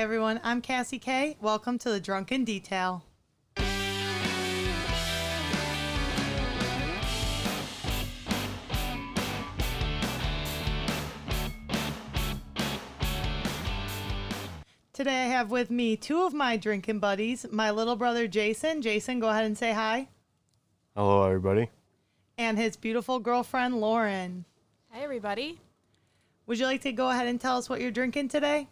everyone, I'm Cassie K. Welcome to the Drunken Detail. Today I have with me two of my drinking buddies, my little brother Jason. Jason, go ahead and say hi. Hello, everybody. And his beautiful girlfriend Lauren. Hi, everybody. Would you like to go ahead and tell us what you're drinking today?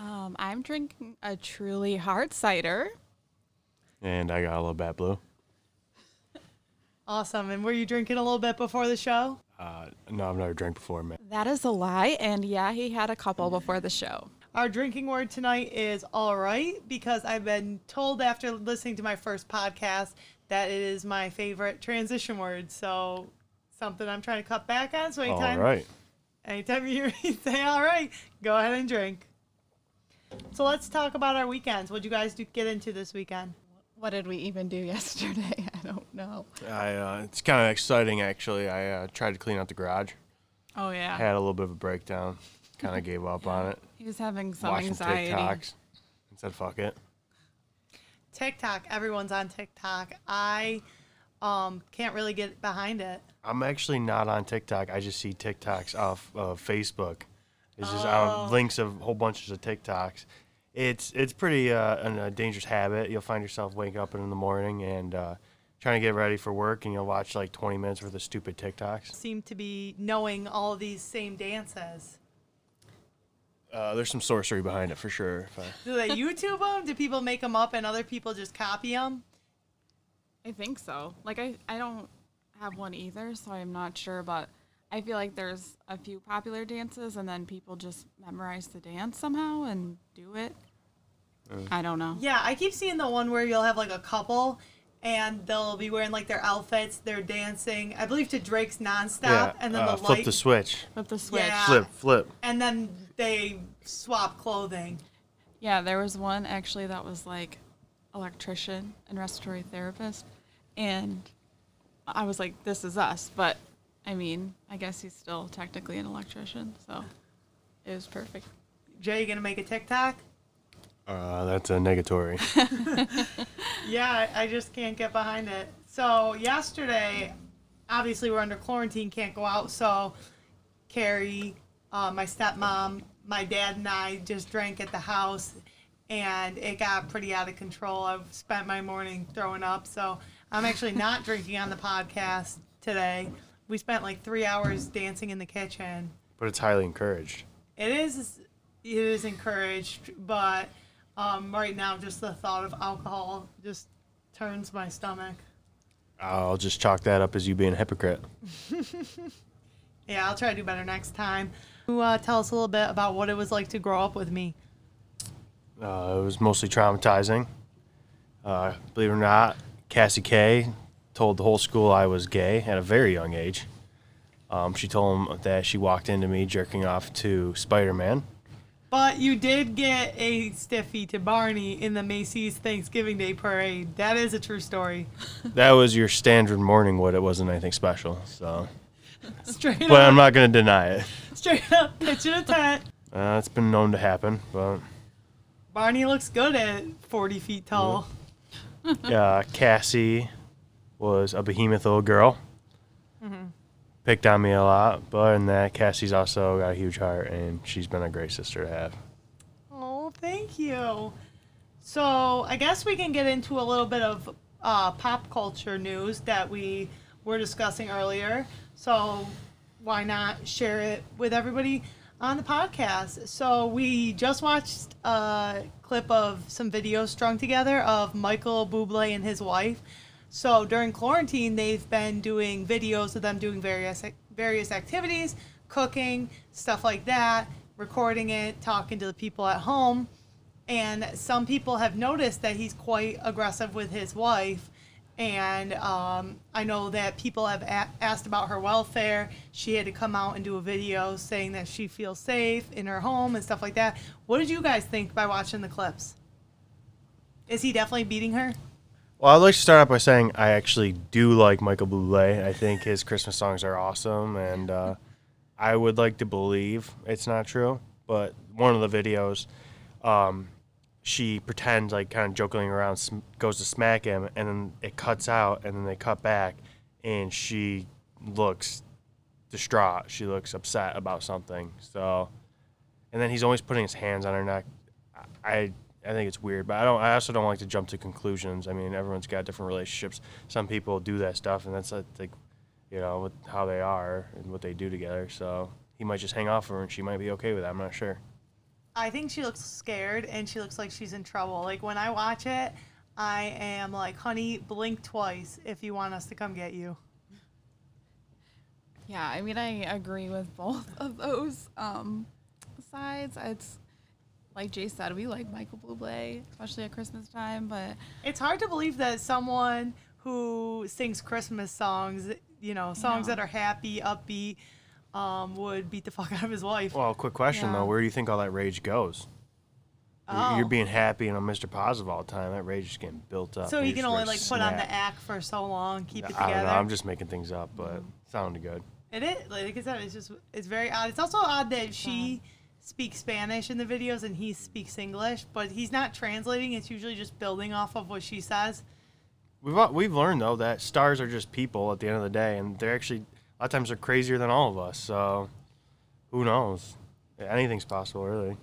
Um, I'm drinking a truly hard cider. And I got a little bat blue. Awesome. And were you drinking a little bit before the show? Uh, no, I've never drank before, man. That is a lie. And yeah, he had a couple before the show. Our drinking word tonight is all right because I've been told after listening to my first podcast that it is my favorite transition word. So something I'm trying to cut back on. So All anytime, right. anytime you hear me say all right, go ahead and drink. So let's talk about our weekends. What'd you guys do, get into this weekend? What did we even do yesterday? I don't know. I, uh, it's kind of exciting, actually. I uh, tried to clean out the garage. Oh, yeah. Had a little bit of a breakdown. Kind of gave up on it. He was having some Watched some anxiety. TikToks. And said, fuck it. TikTok. Everyone's on TikTok. I um, can't really get behind it. I'm actually not on TikTok. I just see TikToks off of Facebook. It's just Oh. uh, links of whole bunches of TikToks. It's it's pretty uh, an- a dangerous habit. You'll find yourself waking up in the morning and uh, trying to get ready for work, and you'll watch like 20 minutes worth of stupid TikToks. Seem to be knowing all these same dances. Uh, there's some sorcery behind it for sure. I, Do they YouTube them? Do people make them up and other people just copy them? I think so. Like, I, I don't have one either, so I'm not sure. But I feel like there's a few popular dances, and then people just memorize the dance somehow and do it. I don't know. Yeah, I keep seeing the one where you'll have like a couple and they'll be wearing like their outfits, they're dancing, I believe to Drake's nonstop, and then uh, the flip light, the switch. Flip the switch. Yeah. Flip, flip. and then they swap clothing. Yeah, there was one actually that was like electrician and respiratory therapist, and I was like, "This is us," but I mean, I guess he's still technically an electrician, so it was perfect. Jay, you gonna make a TikTok? Uh, that's a negatory. Yeah, I I just can't get behind it. So yesterday, obviously we're under quarantine, can't go out. So Carrie, uh, my stepmom, my dad, and I just drank at the house, and it got pretty out of control. I've spent my morning throwing up, so I'm actually not drinking on the podcast today. We spent like three hours dancing in the kitchen. but it's highly encouraged. It is, it is encouraged, but um, right now, just the thought of alcohol just turns my stomach. I'll just chalk that up as you being a hypocrite. Yeah, I'll try to do better next time. You, uh, tell us a little bit about what it was like to grow up with me. Uh, it was mostly traumatizing. Uh, believe it or not, Cassie K told the whole school I was gay at a very young age. Um, she told them that she walked into me jerking off to Spider Man. But you did get a stiffy to Barney in the Macy's Thanksgiving Day parade. That is a true story. That was your standard morning wood. It wasn't anything special. So, Straight but up, I'm not gonna deny it. straight up, pitching a tent. Uh, it's been known to happen, but Barney looks good at 40 feet tall. uh, Cassie was a behemoth little girl. Picked on me a lot, but in that, Cassie's also got a huge heart, and she's been a great sister to have. Oh, thank you. So I guess we can get into a little bit of uh, pop culture news that we were discussing earlier. So why not share it with everybody on the podcast? So we just watched a clip of some videos strung together of Michael Bublé and his wife. So during quarantine, they've been doing videos of them doing various various activities, cooking, stuff like that, recording it, talking to the people at home. And some people have noticed that he's quite aggressive with his wife. And um, I know that people have a- asked about her welfare. She had to come out and do a video saying that she feels safe in her home and stuff like that. What did you guys think by watching the clips? Is he definitely beating her? Well, I'd like to start out by saying I actually do like Michael Bublé. I think his Christmas songs are awesome, and uh, I would like to believe it's not true. But one of the videos um, she pretends like kind of joking around, sm- goes to smack him, and then it cuts out, and then they cut back, and she looks distraught. She looks upset about something. So, and then he's always putting his hands on her neck. I I think it's weird, but I don't. I also don't like to jump to conclusions. I mean, everyone's got different relationships. Some people do that stuff, and that's like, you know, with how they are and what they do together. So he might just hang off of her, and she might be okay with that. I'm not sure. I think she looks scared and she looks like she's in trouble. Like when I watch it, I am like, honey, blink twice if you want us to come get you. Yeah, I mean, I agree with both of those um, sides. It's like Jay said, we like Michael Bublé, especially at Christmas time. But It's hard to believe that someone who sings Christmas songs, you know, songs know. that are happy, upbeat, um, would beat the fuck out of his wife. Well, quick question Yeah. though: Where do you think all that rage goes? You're- You're Oh. being happy and I'm Mr. Positive all the time. That rage is getting built up. so he you can only like to put on the act for so long, keep it I don't together. know. I'm just making things up, but sounded good. It is like I said, it's just it's very odd. It's also odd that she speaks Spanish in the videos and he speaks English, but he's not translating. It's usually just building off of what she says. We've we've learned though that stars are just people at the end of the day, and they're actually a lot of times they're crazier than all of us. So who knows? Anything's possible, really.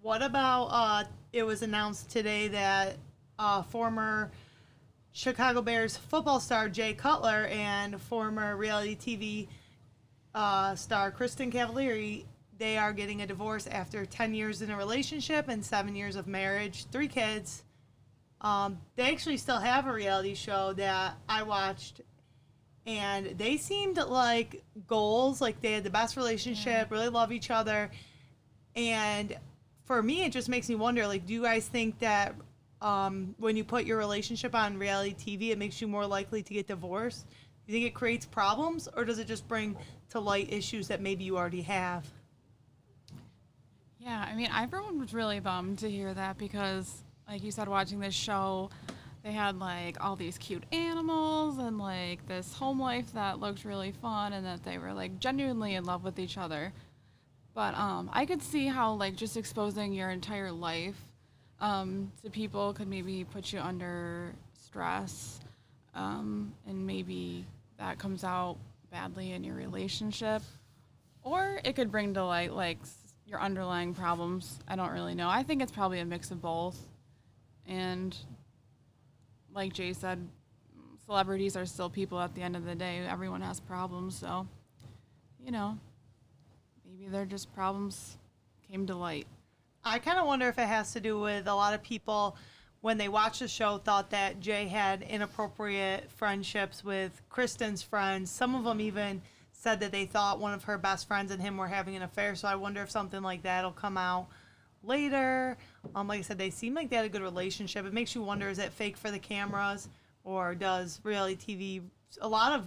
What about uh it was announced today that uh former Chicago Bears football star Jay Cutler and former reality TV uh, star Kristin Cavallari they are getting a divorce after 10 years in a relationship and 7 years of marriage, 3 kids. Um, they actually still have a reality show that I watched and they seemed like goals, like they had the best relationship, really love each other. And for me, it just makes me wonder like, do you guys think that um, when you put your relationship on reality TV, it makes you more likely to get divorced? You think it creates problems, or does it just bring to light issues that maybe you already have? Yeah, I mean, everyone was really bummed to hear that because, like you said, watching this show, they had like all these cute animals and like this home life that looked really fun and that they were like genuinely in love with each other. But um, I could see how like just exposing your entire life um, to people could maybe put you under stress, um, and maybe that comes out badly in your relationship, or it could bring to light like your underlying problems. I don't really know. I think it's probably a mix of both, and like Jay said, celebrities are still people at the end of the day. Everyone has problems, so you know, maybe they're just problems came to light. I kind of wonder if it has to do with a lot of people when they watched the show thought that Jay had inappropriate friendships with Kristin's friends. Some of them even said that they thought one of her best friends and him were having an affair. So I wonder if something like that'll come out later. Um, like I said, they seem like they had a good relationship. It makes you wonder: is it fake for the cameras, or does reality TV? A lot of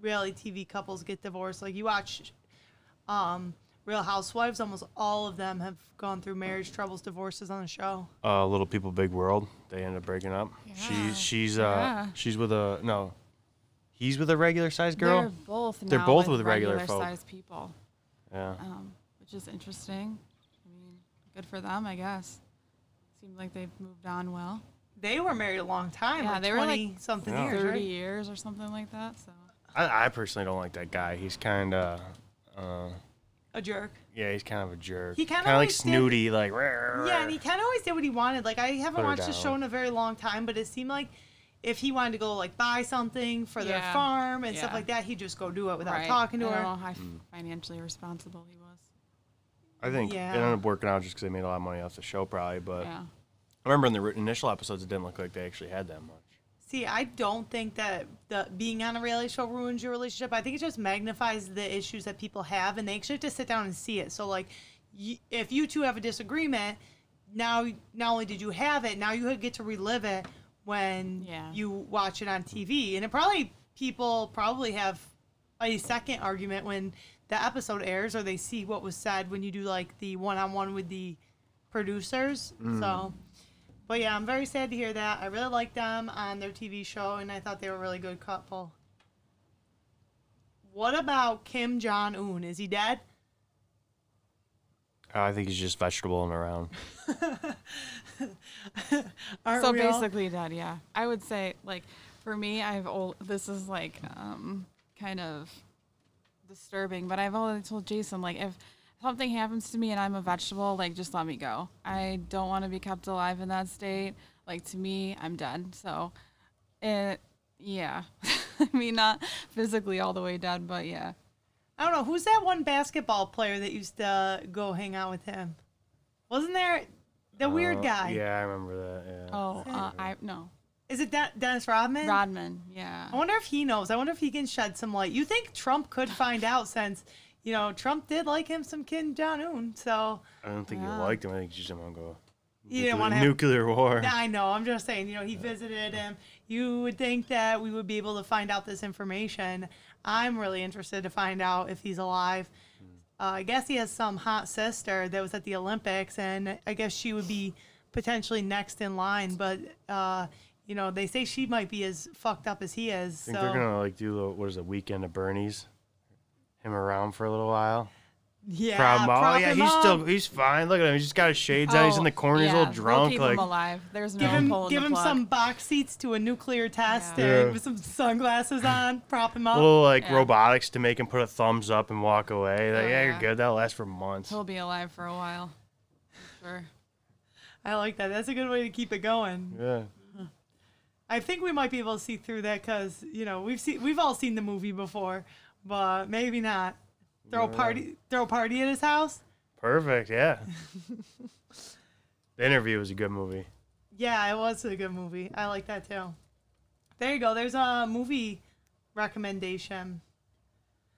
reality TV couples get divorced. Like you watch um, Real Housewives, almost all of them have gone through marriage troubles, divorces on the show. Uh, Little People, Big World. They end up breaking up. Yeah. She's she's uh Yeah. she's with a no. He's with a regular sized girl. They're both. They're now both with with regular folk. sized people, yeah. um, which is interesting. I mean, good for them, I guess. Seemed like they've moved on well. They were married a long time. Yeah, like they were, like, something Yeah. years. Thirty Right? years or something like that. So I, I personally don't like that guy. He's kind of uh A jerk. yeah, he's kind of a jerk. He kinda like always did- snooty, like Yeah, and he kind of always did what he wanted. Like I haven't Put watched the show in a very long time, but it seemed like if he wanted to go like buy something for their Yeah. farm and stuff Yeah. like that, he'd just go do it without Right. talking to I her. don't know how Mm. financially responsible he was. I think Yeah. it ended up working out just because they made a lot of money off the show, probably. But yeah. I remember in the ri- initial episodes, it didn't look like they actually had that much. See, I don't think that the being on a reality show ruins your relationship. I think it just magnifies the issues that people have, and they actually have to sit down and see it. So, like, y- if you two have a disagreement, now not only did you have it, now you get to relive it when Yeah. you watch it on TV, and it probably people probably have a second argument when the episode airs, or they see what was said when you do like the one-on-one with the producers. Mm. So. But yeah, I'm very sad to hear that. I really liked them on their TV show, and I thought they were a really good couple. What about Kim Jong Un? Is he dead? I think he's just vegetables around. Aren't so we all? basically dead yeah. I would say like for me i've old this is like um kind of disturbing but i've already told jason like if something happens to me and i'm a vegetable like just let me go. I don't want to be kept alive in that state. Like to me i'm dead so it yeah. I mean not physically all the way dead but yeah I don't know who's that one basketball player that used to go hang out with him. Wasn't there the weird Uh, guy? Yeah, I remember that. Yeah. oh uh, i no Is it De- Dennis Rodman? rodman yeah I wonder if he knows. I wonder if he can shed some light. You think Trump could find out since, you know, Trump did like him some Kim Jong Un. So I don't think Yeah. he liked him. I think he just didn't want to go. He didn't wanna have- nuclear war. I know. I'm just saying. You know, he visited him. You would think that we would be able to find out this information. I'm really interested to find out if he's alive. Uh, I guess he has some hot sister that was at the Olympics, and I guess she would be potentially next in line. But uh, you know, they say she might be as fucked up as he is. I think so they're gonna like do the what is it, weekend of Bernie's, him around for a little while. Yeah, Problem. Oh prop yeah, he's up. still he's fine. Look at him. He's just got his shades on. He's in the oh, corner. he's a Oh, little drunk. We'll keep like him alive. There's no Give him, pulling give the him plug. some box seats to a nuclear test Yeah. and Yeah. with some sunglasses on, prop him up. A little like Yeah. robotics to make him put a thumbs up and walk away. Like, Oh, yeah, you're good. That'll last for months. He'll be alive for a while. Sure. I like that. That's a good way to keep it going. Yeah. I think we might be able to see through that because you know we've seen we've all seen the movie before, but maybe not. Throw a Yeah. party, throw a party at his house. Perfect. Yeah. the interview was a good movie. Yeah, it was a good movie. I like that too. There you go. There's a movie recommendation.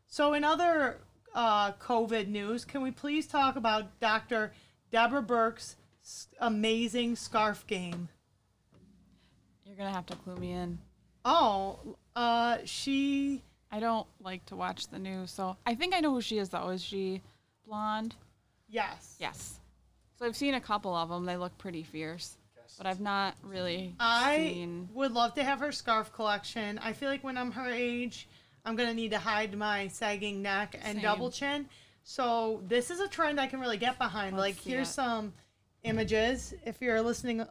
So, in other uh, COVID news, can we please talk about Dr. Deborah Birx's amazing scarf game? You're gonna have to clue me in. Oh, uh, she. I don't like to watch the news, so I think I know who she is though. Is she blonde? Yes. Yes. So I've seen a couple of them. They look pretty fierce, but I've not really I seen. would love to have her scarf collection. I feel like when I'm her age, I'm gonna need to hide my sagging neck and Same. double chin. So this is a trend I can really get behind. Let's like here's it. some images. If you're listening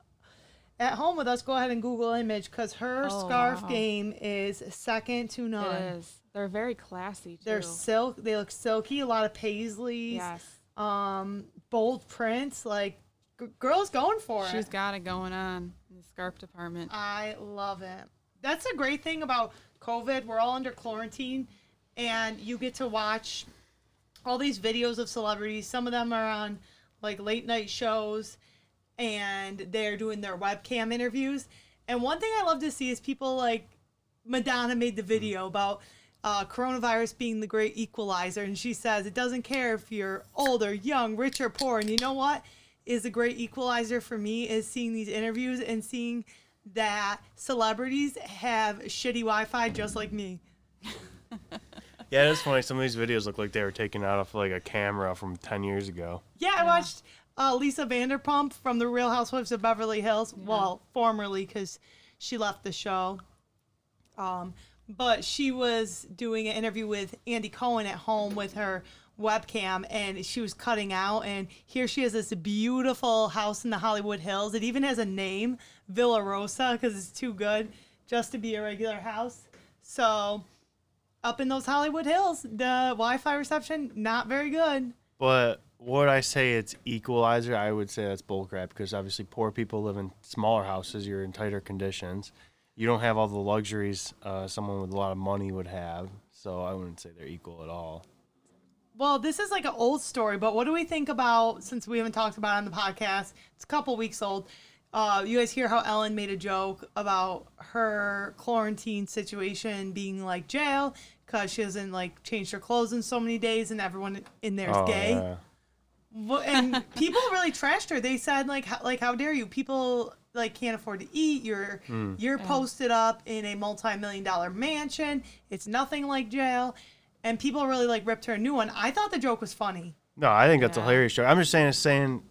at home with us, go ahead and Google image because her Oh, scarf wow. game is second to none. It is. They're very classy too. They're silk. They look silky. A lot of paisleys. Yes. Um, bold prints. Like g- girls going for it. She's got it going on in the scarf department. I love it. That's a great thing about COVID. We're all under quarantine, and you get to watch all these videos of celebrities. Some of them are on like late night shows, and they're doing their webcam interviews. And one thing I love to see is people like Madonna made the video about uh, coronavirus being the great equalizer, and she says it doesn't care if you're old or young, rich or poor. And you know what is a great equalizer for me is seeing these interviews and seeing that celebrities have shitty Wi-Fi just like me. Yeah, it's funny. Some of these videos look like they were taken out of like a camera from ten years ago. Yeah, I watched uh, Lisa Vanderpump from The Real Housewives of Beverly Hills. Well, formerly because she left the show. Um, but she was doing an interview with Andy Cohen at home with her webcam, and she was cutting out. And here she has this beautiful house in the Hollywood Hills. It even has a name, Villa Rosa, because it's too good just to be a regular house. So, up in those Hollywood Hills, the Wi-Fi reception not very good. But would I say it's equalizer? I would say that's bullcrap because obviously poor people live in smaller houses. You're in tighter conditions. You don't have all the luxuries uh, someone with a lot of money would have. So I wouldn't say they're equal at all. Well, this is like an old story, but what do we think about since we haven't talked about it on the podcast? It's a couple weeks old. Uh, you guys hear how Ellen made a joke about her quarantine situation being like jail because she hasn't like changed her clothes in so many days and everyone in there is Oh, gay. yeah. Wha- and people really trashed her. They said like, how, like how dare you? People like can't afford to eat. You're mm. you're posted up in a multi-million dollar mansion. It's nothing like jail. And people really like ripped her a new one. I thought the joke was funny. No, I think that's a hilarious joke. I'm just saying, saying,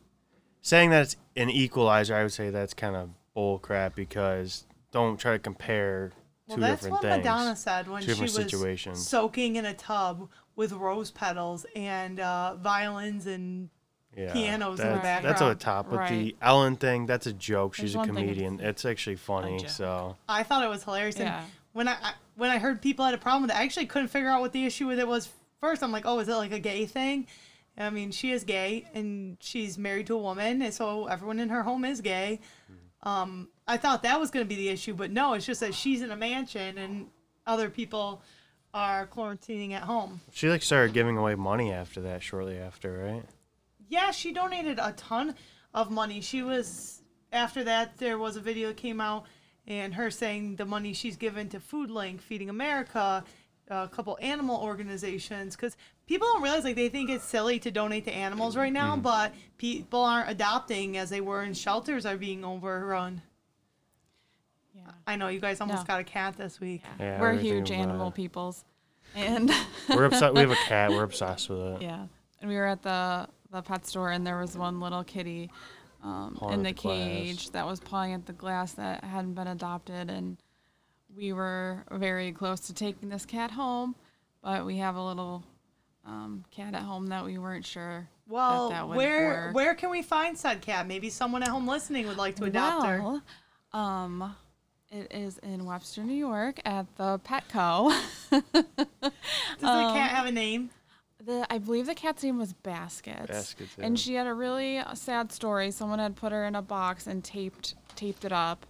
saying that it's an equalizer. I would say that's kind of bull crap because don't try to compare Well, two that's what things. Madonna said when two she was situations. soaking in a tub with rose petals and uh, violins and Yeah, pianos in the that's, background. That's over the top. But the Ellen thing, that's a joke. There's She's a comedian. it's- It's actually funny. So I thought it was hilarious. Yeah. And when I, I when I heard people had a problem with it, I actually couldn't figure out what the issue with it was first. I'm like, oh, is it like a gay thing? I mean, she is gay and she's married to a woman, and so everyone in her home is gay. Um, I thought that was going to be the issue, but no, it's just that she's in a mansion and other people are quarantining at home. she like started giving away money after that. Shortly after, right? Yeah, she donated a ton of money. She was after that there was a video that came out and her saying the money she's given to Food Link, Feeding America, a couple animal organizations cuz people don't realize like they think it's silly to donate to animals right now, mm. but people aren't adopting as they were and shelters are being overrun. Yeah. I know you guys almost No. got a cat this week. Yeah, We're we were huge about animal it. peoples. And We're obsessed. We have a cat. We're obsessed with it. yeah. And we were at the the pet store and there was one little kitty um, Pawing in at the the glass. cage that was pawing at the glass that hadn't been adopted and we were very close to taking this cat home, but we have a little um, cat at home that we weren't sure Well, that that would where work. where can we find said cat? Maybe someone at home listening would like to adopt her. well, um, it is in Webster, New York, at the Petco. Does the um, cat have a name? the I believe the cat's name was Baskets. Baskets, yeah. And she had a really uh, sad story. Someone had put her in a box and taped taped it up.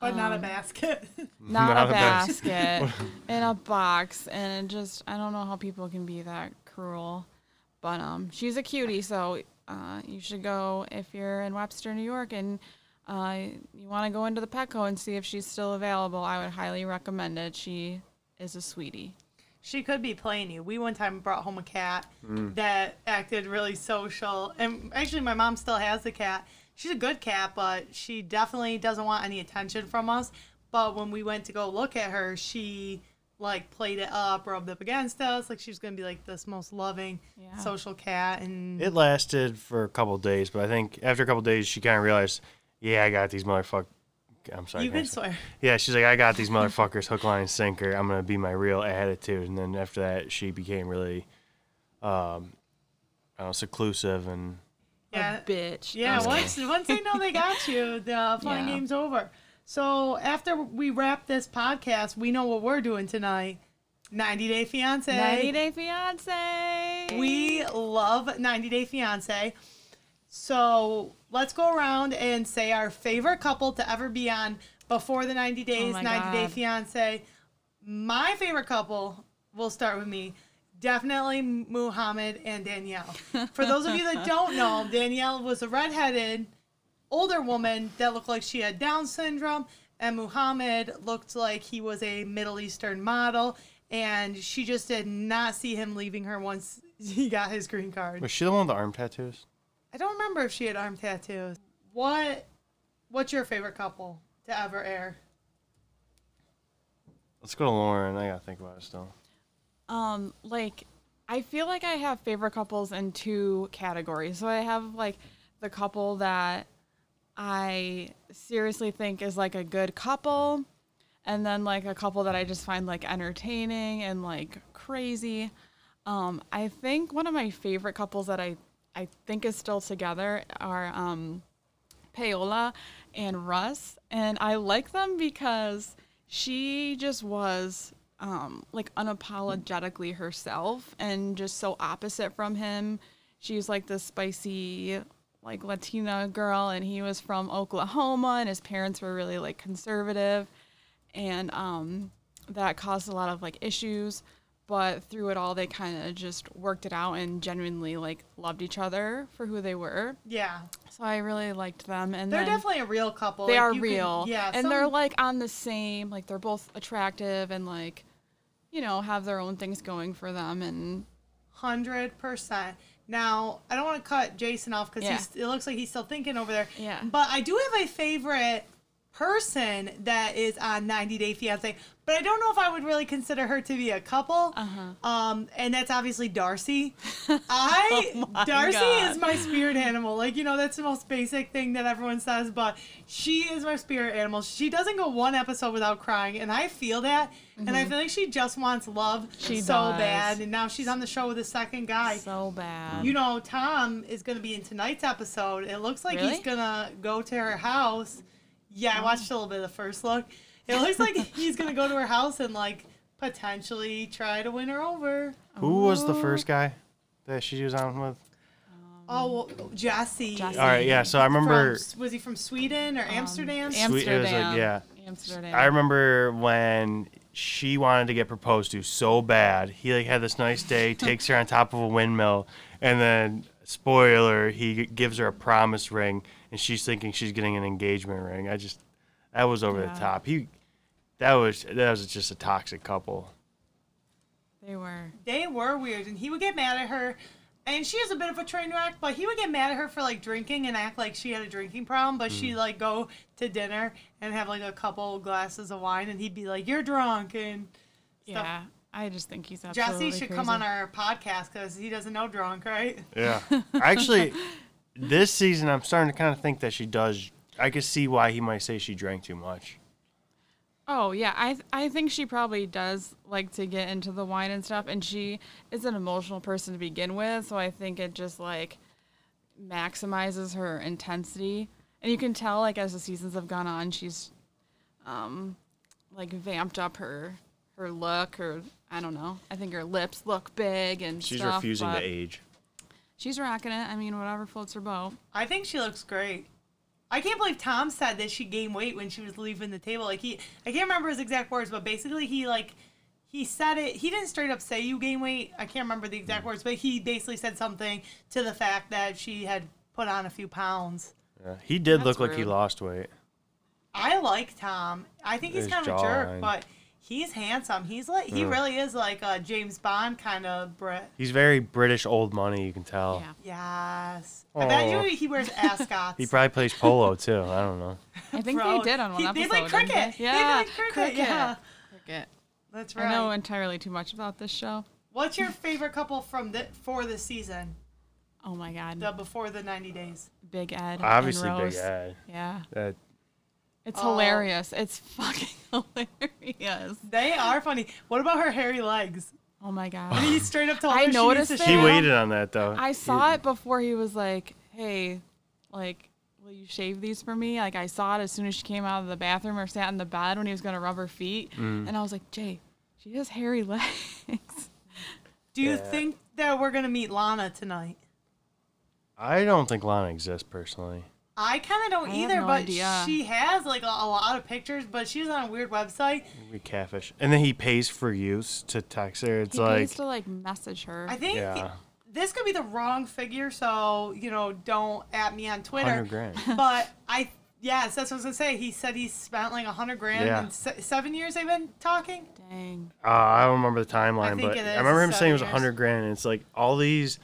But not um, a basket. Not, Not a a basket, in a box, and it just I don't know how people can be that cruel. But um, she's a cutie, so uh, you should go if you're in Webster, New York, and uh, you want to go into the Petco and see if she's still available. I would highly recommend it. She is a sweetie. she could be playing you. We one time brought home a cat Mm. that acted really social. And actually, my mom still has the cat. She's a good cat, but she definitely doesn't want any attention from us. But when we went to go look at her, she like played it up, rubbed up against us, like she was gonna be like this most loving Yeah. social cat. And It lasted for a couple days, but I think after a couple days, she kind of realized, yeah, I got these motherfuckers. I'm sorry. you can I swear. Yeah, she's like, I got these motherfuckers hook, line, and sinker. I'm gonna be my real attitude. And then after that, she became really, um, I don't know, seclusive and Yeah, A bitch. Yeah, Okay. once once they know they got you, the fun Yeah. game's over. So after we wrap this podcast, we know what we're doing tonight. 90 Day Fiance. 90 Day Fiance. We love 90 Day Fiance. So let's go around and say our favorite couple to ever be on before the 90 days, my 90 Day Fiance. My favorite couple, we'll start with me. Definitely Mohamed and Danielle. For those of you that don't know, Danielle was a redheaded older woman that looked like she had Down syndrome, and Mohamed looked like he was a Middle Eastern model. And she just did not see him leaving her once he got his green card. was she the one with the arm tattoos? I don't remember if she had arm tattoos. What what's your favorite couple to ever air? Let's go to Lauren. I gotta think about it still. Um, like, I feel like I have favorite couples in two categories. So I have like the couple that I seriously think is like a good couple, and then like a couple that I just find like entertaining and like crazy. Um, I think one of my favorite couples that I I think is still together are um, Paola and Russ, and I like them because she just was um, like unapologetically herself and just so opposite from him. She's like this spicy like Latina girl, and he was from Oklahoma, and his parents were really like conservative, and um, that caused a lot of like issues. But through it all, they kind of just worked it out and genuinely like loved each other for who they were. Yeah, So I really liked them, and they're definitely a real couple. they Like, are you can- real. yeah, and some- they're like on the same, like they're both attractive and like, you know, have their own things going for them. And Hundred percent. Now, I don't want to cut Jason off because Yeah. it looks like he's still thinking over there. Yeah. But I do have a favorite person that is on 90 Day Fiance, but I don't know if I would really consider her to be a couple. Uh-huh. Um, and that's obviously Darcy. I Oh Darcy God. is my spirit animal. Like you know, that's the most basic thing that everyone says, but she is my spirit animal. She doesn't go one episode without crying, and I feel that. And I feel like she just wants love Mm-hmm. She so does. bad, and now she's on the show with a second guy. So bad. You know, Tom is going to be in tonight's episode. It looks like Really? he's going to go to her house. Yeah, I watched a little bit of the first look. It looks like he's going to go to her house and, like, potentially try to win her over. Who was the oh. first guy that she was on with? Oh, well, Jesse. Jesse. All right, yeah. So I remember. From, was he from Sweden or um, Amsterdam? Am- Sweet- it was like, Amsterdam. yeah. Amsterdam. I remember when she wanted to get proposed to so bad. He like had this nice day, takes her on top of a windmill, and then spoiler, he gives her a promise ring, and she's thinking she's getting an engagement ring. I just that was over Yeah. the top. He that was that was just a toxic couple. They were. they were weird, and he would get mad at her. And she is a bit of a train wreck, but he would get mad at her for like drinking and act like she had a drinking problem. But Mm. she'd like go to dinner and have like a couple glasses of wine, and he'd be like, "You're drunk," and stuff. Yeah. I just think he's absolutely Jesse should crazy. come on our podcast because he doesn't know drunk, right? Yeah. Actually, this season I'm starting to kind of think that she does. I can see why he might say she drank too much. Oh yeah, I th- I think she probably does like to get into the wine and stuff, and she is an emotional person to begin with, so I think it just like maximizes her intensity, and you can tell like as the seasons have gone on, she's um like vamped up her her look, or I don't know. I think her lips look big and She's stuff, refusing to age. She's rocking it. I mean, whatever floats her boat. I think she looks great. I can't believe Tom said that she gained weight when she was leaving the table. Like he, I can't remember his exact words, but basically he like he said it. He didn't straight up say you gain weight. I can't remember the exact words, but he basically said something to the fact that she had put on a few pounds. Yeah. He did That's look like he lost weight. I like Tom. I think he's His kind of a jerk, jawline. but he's handsome. He's like he Yeah. really is like a James Bond kind of Brit. He's very British old money, you can tell. Yeah, Yes. I bet you he wears ascots. He probably plays polo too. I don't know. I think Bro, they did on one he- episode. They like cricket. they? They Yeah, like cricket. Yeah. Cricket. That's right. I know entirely too much about this show. What's your favorite couple from the for this season? Oh my god, The before the 90 days. Big Ed. Obviously, and Big Ed. Yeah, That it's Oh. hilarious. It's fucking hilarious. They are funny. What about her hairy legs? Oh my god. He straight up told I her she noticed needs to that. he waited on that though. I saw it before he was like, "Hey, like, will you shave these for me?" Like I saw it as soon as she came out of the bathroom or sat in the bed when he was gonna rub her feet, Mm. and I was like, "Jay, she has hairy legs." Do you Yeah. think that we're gonna meet Lana tonight? I don't think Lana exists personally. I kind of don't I either, no but idea. she has like a, a lot of pictures, but she's on a weird website. We catfish, and then he pays for use to text her. It's he like, needs to like message her. I think yeah, this could be the wrong figure, so you know, don't at me on Twitter. hundred grand. but I, yes, that's what I was gonna say. He said he spent like a hundred grand Yeah. in se- seven years. They've been talking. Dang. Uh, I don't remember the timeline, think but it is I remember him saying it was a hundred grand. And it's like all these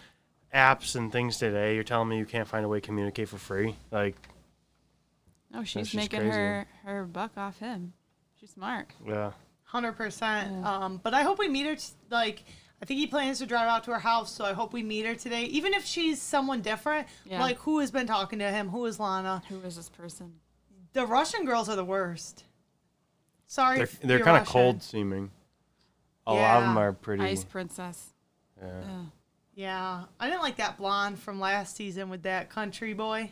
apps and things today. You're telling me you can't find a way to communicate for free? Like, No, she's making her her buck off him. She's smart. yeah, Hundred percent. Yeah. Um, but I hope we meet her. T- like, I think he plans to drive out to her house, so I hope we meet her today. Even if she's someone different, Yeah. like who has been talking to him? Who is Lana? Who is this person? The Russian girls are the worst. Sorry, they're they're kind of cold seeming. A lot of them are pretty. Ice princess. yeah. Yeah. Yeah, I didn't like that blonde from last season with that country boy.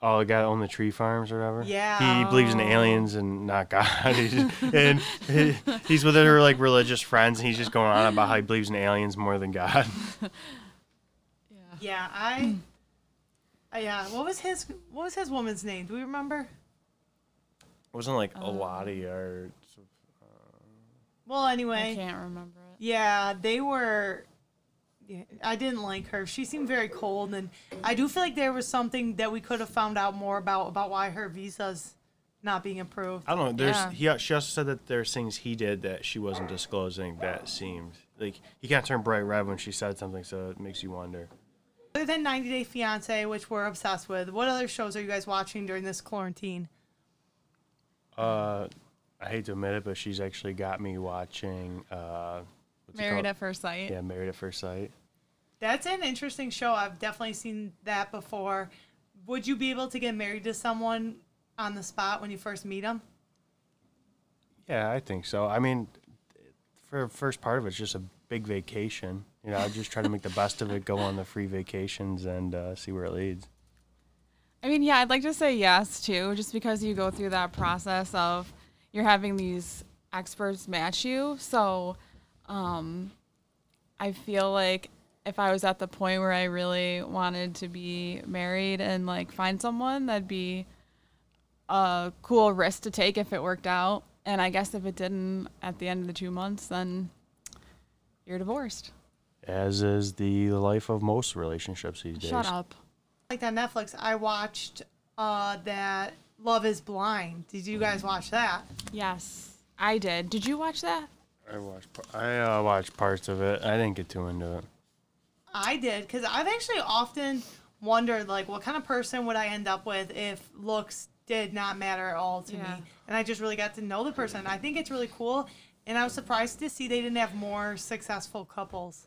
Oh, the guy that owned the tree farms or whatever. Yeah. He believes in aliens and not God. He's and he, he's with her like religious friends, and he's just going on about how he believes in aliens more than God. Yeah. Yeah, I. uh, yeah, what was his what was his woman's name? Do we remember? It wasn't like Um, Awadi or. Well, anyway, I anyway, can't remember it. yeah, they were. Yeah, I didn't like her. She seemed very cold, and I do feel like there was something that we could have found out more about about why her visa's not being approved. I don't know. There's Yeah. he. She also said that there's things he did that she wasn't disclosing that seemed like he kind of turned bright red when she said something, so it makes you wonder. Other than 90 Day Fiance, which we're obsessed with, what other shows are you guys watching during this quarantine? Uh, I hate to admit it, but she's actually got me watching. Uh, Married at First Sight. Yeah, Married at First Sight. That's an interesting show. I've definitely seen that before. Would you be able to get married to someone on the spot when you first meet them? Yeah, I think so. I mean, for the first part of it, it's just a big vacation. You know, I just try to make the best of it, go on the free vacations, and uh, see where it leads. I mean, yeah, I'd like to say yes too, just because you go through that process of you're having these experts match you. So, um, I feel like if I was at the point where I really wanted to be married and like find someone, that'd be a cool risk to take if it worked out. And I guess if it didn't at the end of the two months, then you're divorced. As is the life of most relationships these days. Shut up. Like on Netflix, I watched uh, that Love Is Blind. Did you guys watch that? Yes, I did. Did you watch that? I watched. I uh, watched parts of it. I didn't get too into it. I did because I've actually often wondered like what kind of person would I end up with if looks did not matter at all to Yeah. me, and I just really got to know the person. I think it's really cool, and I was surprised to see they didn't have more successful couples.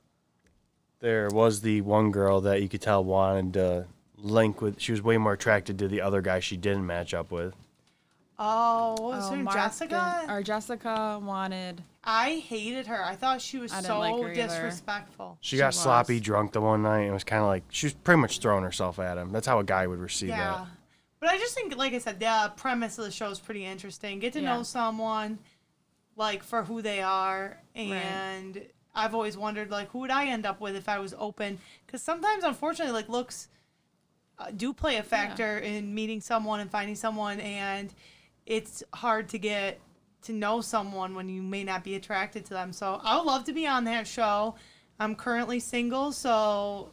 There was the one girl that you could tell wanted to link with. She was way more attracted to the other guy she didn't match up with. Oh, what was Oh, her? Mark Jessica? did- or Jessica wanted. I hated her. I thought she was I didn't so like her either. disrespectful. She, She got was. sloppy drunk the one night and was kind of like she was pretty much throwing herself at him. That's how a guy would receive Yeah. that. But I just think, like I said, the premise of the show is pretty interesting. Get to know someone, like for who they are, and I've always wondered, like, who would I end up with if I was open? Because sometimes, unfortunately, like looks uh, do play a factor in meeting someone and finding someone, and it's hard to get to know someone when you may not be attracted to them. So I would love to be on that show. I'm currently single, so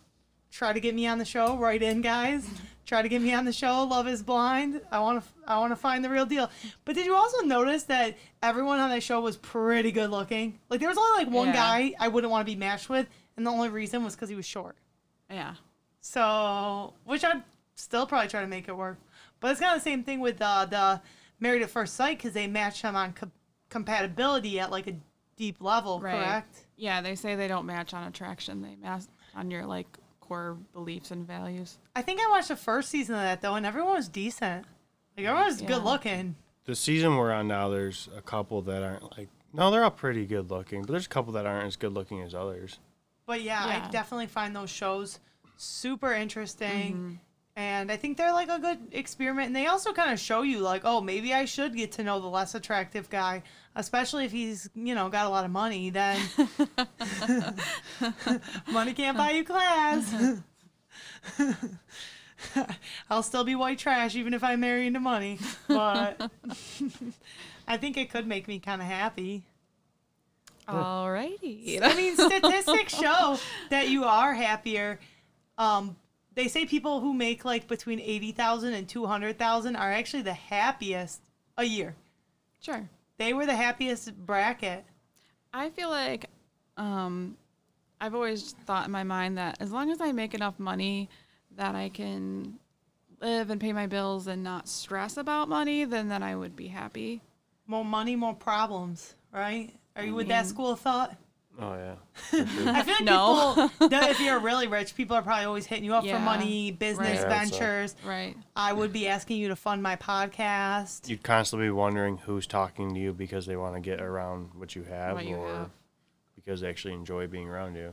try to get me on the show. Write in, guys. Try to get me on the show. Love is blind. I want to. I want to find the real deal. But did you also notice that everyone on that show was pretty good looking? Like there was only like one Yeah. guy I wouldn't want to be matched with, and the only reason was because he was short. Yeah. So, which I'd still probably try to make it work. But it's kind of the same thing with uh, the Married at First Sight because they match them on co- compatibility at like a deep level, Right. correct? Yeah, they say they don't match on attraction. They match on your like core beliefs and values. I think I watched the first season of that though, and everyone was decent. Like everyone was Yeah. good looking. The season we're on now, there's a couple that aren't like. No, they're all pretty good looking, but there's a couple that aren't as good looking as others. But yeah, I definitely find those shows super interesting. Mm-hmm. And I think they're like a good experiment. And they also kind of show you, like, oh, maybe I should get to know the less attractive guy, especially if he's, you know, got a lot of money. Then money can't buy you class. I'll still be white trash even if I marry into money. But I think it could make me kind of happy. Alrighty. I mean, statistics show that you are happier. Um, they say people who make like between 80,000 and 200,000 are actually the happiest a year. Sure. They were the happiest bracket. I feel like um, I've always thought in my mind that as long as I make enough money that I can live and pay my bills and not stress about money, then then I would be happy. More money, more problems, right? Are you with that school of thought? Oh yeah. I feel like No. people, that if you're really rich, people are probably always hitting you up for Yeah, money, business right. Yeah, so- ventures. Right. I would be asking you to fund my podcast. You'd constantly be wondering who's talking to you because they want to get around what you have, What you or have. because they actually enjoy being around you.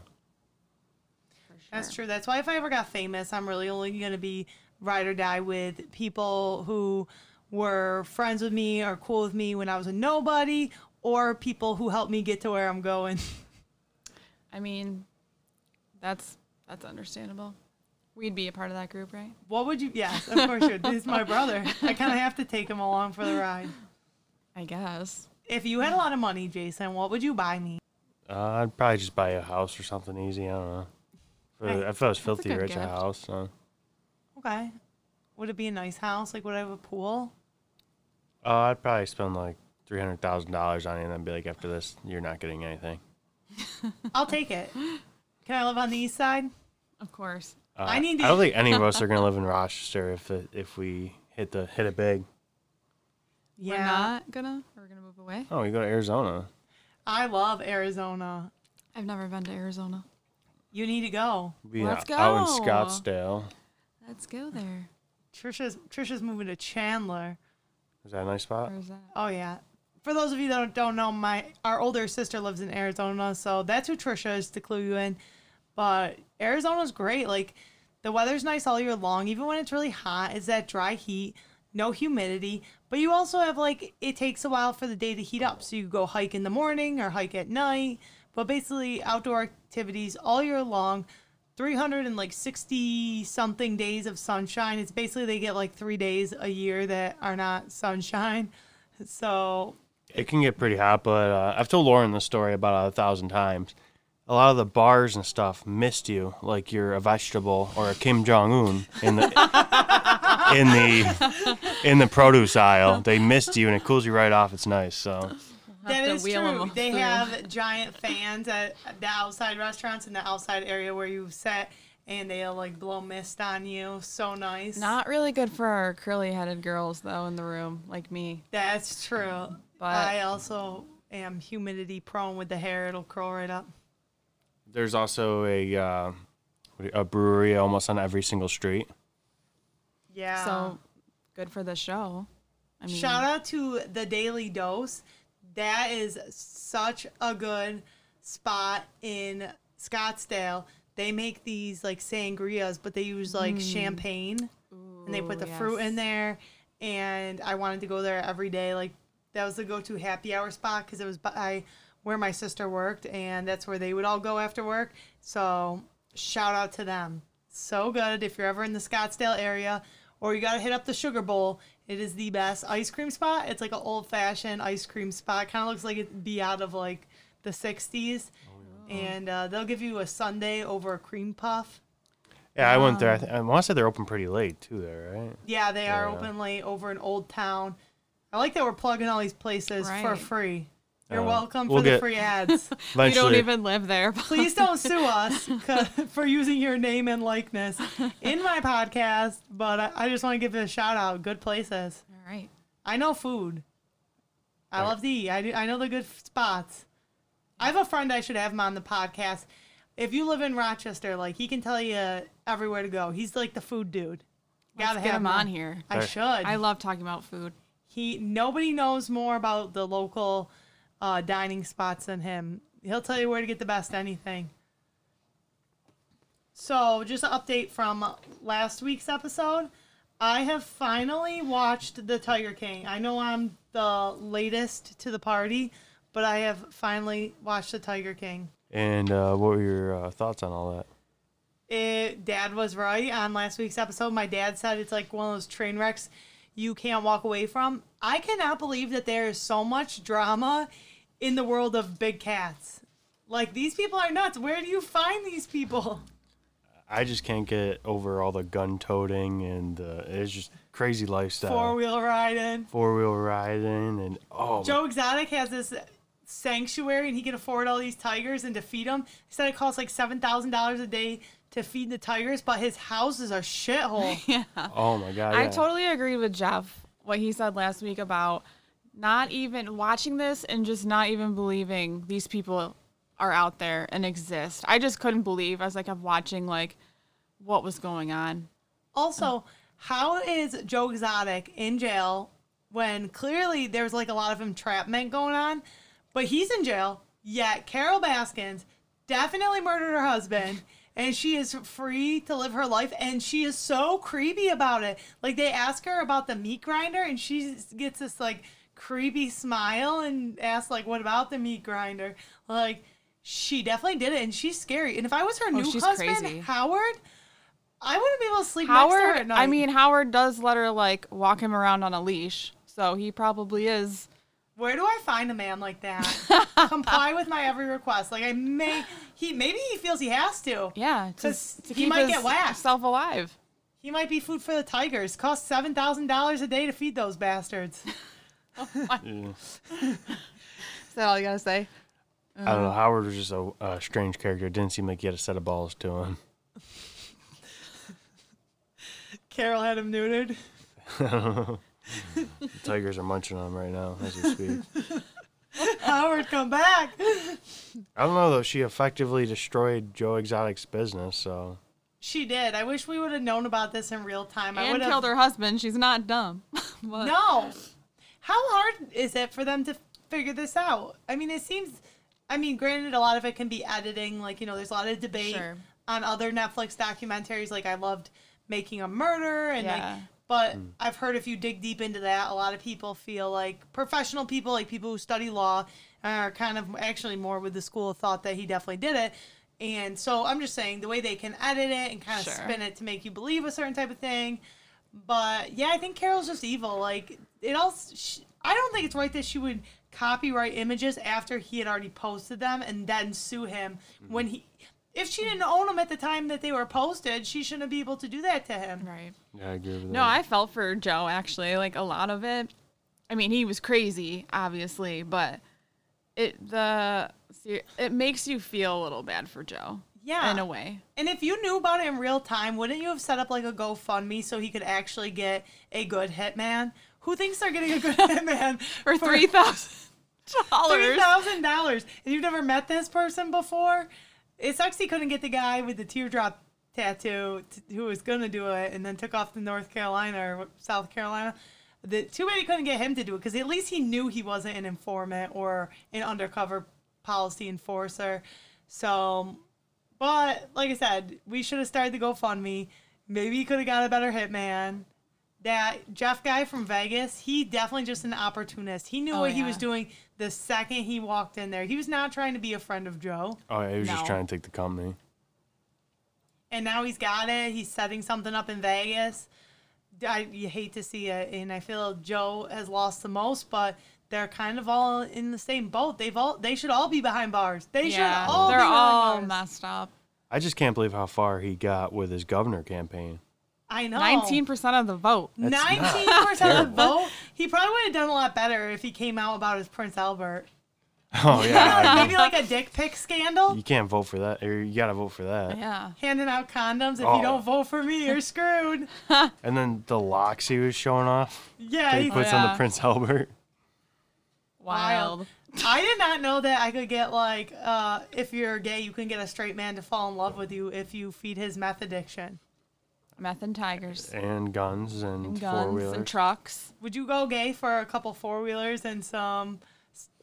That's true. That's why if I ever got famous, I'm really only going to be ride or die with people who were friends with me or cool with me when I was a nobody or people who helped me get to where I'm going. I mean, that's that's understandable. We'd be a part of that group, right? What would you? Yes, of course you would. He's my brother. I kind of have to take him along for the ride. I guess. If you had a lot of money, Jason, what would you buy me? Uh, I'd probably just buy a house or something easy. I don't know. If, Hey, I- if I was a filthy good rich, a house. So. Okay. Would it be a nice house? Like, would I have a pool? Uh, I'd probably spend like three hundred thousand dollars on it, and then be like, after this, you're not getting anything. I'll take it. Can I live on the east side? Of course. Uh, I need I don't think any of us are gonna live in Rochester if it, if we hit the hit it big. We're not gonna. We're gonna move away. Oh, you go to Arizona. I love Arizona. I've never been to Arizona. You need to go. Be Let's out in. Scottsdale. Let's go there. Trisha's Trisha's moving to Chandler. Is that a nice spot? Where's that? Oh yeah. For those of you that don't- know, my our older sister lives in Arizona, so that's who Trisha is to clue you in. But Arizona's great. Like the weather's nice all year long, even when it's really hot. It's that dry heat, no humidity. But you also have like it takes a while for the day to heat up, so you go hike in the morning or hike at night. But basically, outdoor activities all year long. 360 something days of sunshine. It's basically they get like three days a year that are not sunshine. So It can get pretty hot, but uh, I've told Lauren this story about a thousand times. A lot of the bars and stuff mist you like you're a vegetable or a Kim Jong Un in the in the in the produce aisle. They mist you and it cools you right off. It's nice. So that to is wheel 'em true. They through. have giant fans at the outside restaurants in the outside area where you sit, and they'll like blow mist on you. So nice. Not really good for our curly-headed girls though in the room, like me. That's true. But- I also am humidity prone with the hair; it'll curl right up. there's also a uh, a brewery almost on every single street. Yeah. So good for the show. I mean, Shout out to the Daily Dose. That is such a good spot in Scottsdale. They make these like sangrias, but they use like champagne and they put the Ooh, fruit in there. And I wanted to go there every day. Like that was the go-to happy hour spot because it was by where my sister worked, and that's where they would all go after work. So shout out to them. So good if you're ever in the Scottsdale area, or you gotta hit up the Sugar Bowl. It is the best ice cream spot. It's like an old-fashioned ice cream spot. Kind of looks like it'd be out of like the '60s. And uh, they'll give you a sundae over a cream puff. Yeah, I went there. I, th- I want to say they're open pretty late too. There, right? Yeah, they are Yeah. open late over in Old Town. I like that we're plugging all these places for free. You're Uh, welcome we'll for the free ads. we don't even live there. Please don't sue us for using your name and likeness in my podcast, but I, I just want to give it a shout out. Good places. All right. I know food. I Right. love to eat. I, do- I know the good spots. I have a friend I should have him on the podcast. If you live in Rochester, like he can tell you everywhere to go. He's like the food dude. Let's Gotta get have him on here. I Right. should. I love talking about food. He nobody knows more about the local uh, dining spots than him. He'll tell you where to get the best anything. So, just an update from last week's episode. I have finally watched The Tiger King. I know I'm the latest to the party, but I have finally watched The Tiger King. and uh, what were your uh, thoughts on all that? It, Dad was right on last week's episode. My dad said it's like one of those train wrecks you can't walk away from. I cannot believe that there is so much drama in the world of big cats. Like these people are nuts. Where do you find these people? I just can't get over all the gun toting and uh, it's just crazy lifestyle. Four wheel riding. Four wheel riding and oh, Joe Exotic has this sanctuary and he can afford all these tigers and to feed them. He said it costs like seven thousand dollars a day to feed the tigers, but his houses are shithole. Yeah. oh my god! I yeah. totally agree with Jeff what he said last week about not even watching this and just not even believing these people are out there and exist. I just couldn't believe. I was like, I'm watching like what was going on. Also, how is Joe Exotic in jail when clearly there's like a lot of entrapment going on, but he's in jail, yet Carol Baskins definitely murdered her husband and she is free to live her life and she is so creepy about it. Like they ask her about the meat grinder and she gets this like creepy smile and asks like what about the meat grinder? Like she definitely did it and she's scary. And if I was her oh, new she's husband, crazy. Howard, I wouldn't be able to sleep next to her Howard, at night. I mean, Howard does let her like walk him around on a leash, so he probably is. Where do I find a man like that? Comply with my every request. Like I may, he maybe he feels he has to. Yeah, to, 'Cause to he keep might his get whacked. self alive. He might be food for the tigers. Cost seven thousand dollars a day to feed those bastards. Oh yeah. Is that all you gotta say? I don't know. Uh. Howard was just a, a strange character. Didn't seem like he had a set of balls to him. Carol had him neutered. The tigers are munching on them right now as we speak. Howard, come back. I don't know though. She effectively destroyed Joe Exotic's business, so She did. I wish we would have known about this in real time. I and would killed her husband. She's not dumb. But- No. How hard is it for them to figure this out? I mean, it seems. I mean, granted, a lot of it can be editing. Like you know, there's a lot of debate Sure. on other Netflix documentaries. Like I loved Making a Murder, and Yeah. like. But hmm. I've heard if you dig deep into that, a lot of people feel like professional people, like people who study law, are kind of actually more with the school of thought that he definitely did it. And so I'm just saying the way they can edit it and kind of Sure. spin it to make you believe a certain type of thing. But yeah, I think Carol's just evil. Like it all. Sh I don't think it's right that she would copyright images after he had already posted them and then sue him hmm. when he. If she didn't own them at the time that they were posted, she shouldn't be able to do that to him. Right. yeah, I agree with No, that. I felt for Joe actually. Like a lot of it. I mean, he was crazy, obviously, but it the it makes you feel a little bad for Joe. Yeah. In a way. And if you knew about it in real time, wouldn't you have set up like a GoFundMe so he could actually get a good hitman? Who thinks they're getting a good hitman For three thousand dollars? Three thousand dollars. And you've never met this person before? It sucks he couldn't get the guy with the teardrop tattoo t- who was gonna do it and then took off to North Carolina or South Carolina. The, too bad he couldn't get him to do it because at least he knew he wasn't an informant or an undercover policy enforcer. So, but like I said, we should have started the GoFundMe. Maybe he could have got a better hitman. That Jeff guy from Vegas, he definitely just an opportunist. He knew Oh, what he was doing the second he walked in there. He was not trying to be a friend of Joe. oh, yeah, he was just trying to take the company. and now he's got it. He's setting something up in Vegas. I you hate to see it, and I feel Joe has lost the most, but they're kind of all in the same boat. They've all they should all be behind bars. They Yeah, should all they're be all bars. messed up. I just can't believe how far he got with his governor campaign. I know. Nineteen percent of the vote. Nineteen percent of the vote. He probably would have done a lot better if he came out about his Prince Albert. Oh yeah, Maybe like a dick pic scandal. you can't vote for that, or you gotta vote for that. Yeah. Handing out condoms. If Oh. you don't vote for me, you're screwed. And then the locks he was showing off, Yeah, that he he's puts on yeah. the Prince Albert. Wild. I did not know that I could get like uh, if you're gay, you can get a straight man to fall in love with you if you feed his meth addiction. Meth and tigers. and guns and, And four-wheelers. and trucks. Would you go gay for a couple four wheelers and some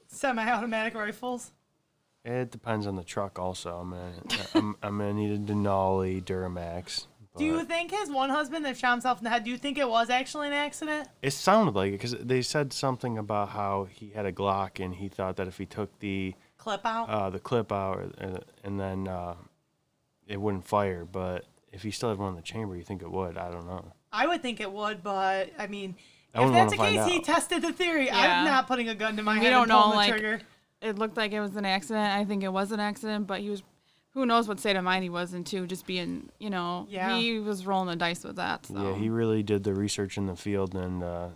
semi-automatic rifles? It depends on the truck. Also, I'm gonna I'm, I'm gonna need a Denali Duramax. Do you think his one husband that shot himself in the head? Do you think it was actually an accident? It sounded like it because they said something about how he had a Glock and he thought that if he took the Clip out. uh, the clip out uh, and then uh, it wouldn't fire. But if he still had one in the chamber, you think it would? I don't know. I would think it would, but I mean, I if that's the case, find he tested the theory. Yeah. I'm not putting a gun to my We head don't and know, pulling the like- trigger. It looked like it was an accident. I think it was an accident, but he was who knows what state of mind he was in too, just being you know, Yeah. he was rolling the dice with that. So Yeah, he really did the research in the field and uh,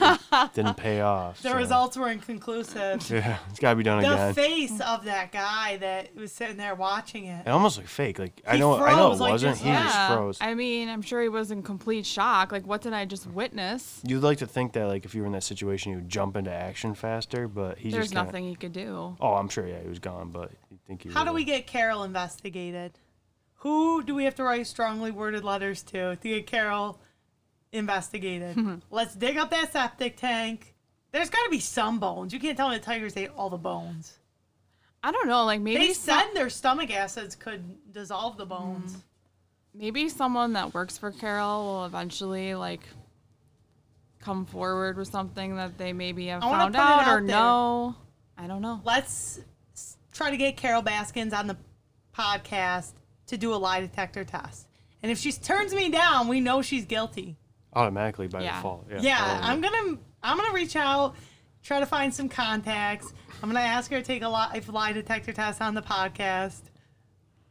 didn't pay off. The so- results were inconclusive. Yeah, it's got to be done the again. The face of that guy that was sitting there watching it. It almost looked fake. Like I He know, I know it froze, like, wasn't. just- he just yeah. froze. I mean, I'm sure he was in complete shock. Like, what did I just witness? You'd like to think that, like, if you were in that situation, you would jump into action faster, but he There's just kinda- nothing he could do. Oh, I'm sure. Yeah, he was gone, but you think he? How do we get Carol investigated? Who do we have to write strongly worded letters to to get Carol investigated? Let's dig up that septic tank. There's got to be some bones. You can't tell me the tigers ate all the bones. I don't know. Like maybe They some- said their stomach acids could dissolve the bones. Mm. maybe someone that works for Carol will eventually like come forward with something that they maybe have I found out, out or there. know. I don't know. Let's s- try to get Carol Baskins on the podcast to do a lie detector test. And if she turns me down, we know she's guilty. automatically by Yeah. default? Yeah. Yeah, I'm gonna I'm gonna reach out, try to find some contacts. I'm gonna ask her to take a live lie detector test on the podcast.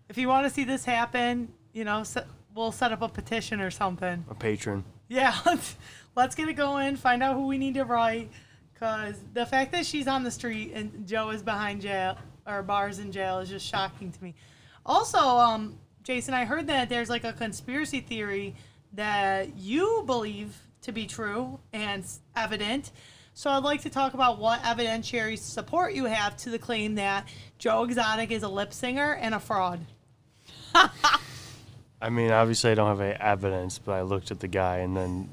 If you want to see this happen, you know, se- we'll set up a petition or something. a patron. Yeah, let's let's get it going. Find out who we need to write, cause the fact that she's on the street and Joe is behind jail or bars in jail is just shocking to me. Also, um, Jason, I heard that there's like a conspiracy theory that you believe to be true and evident. So I'd like to talk about what evidentiary support you have to the claim that Joe Exotic is a lip singer and a fraud. I mean, obviously, I don't have any evidence, but I looked at the guy and then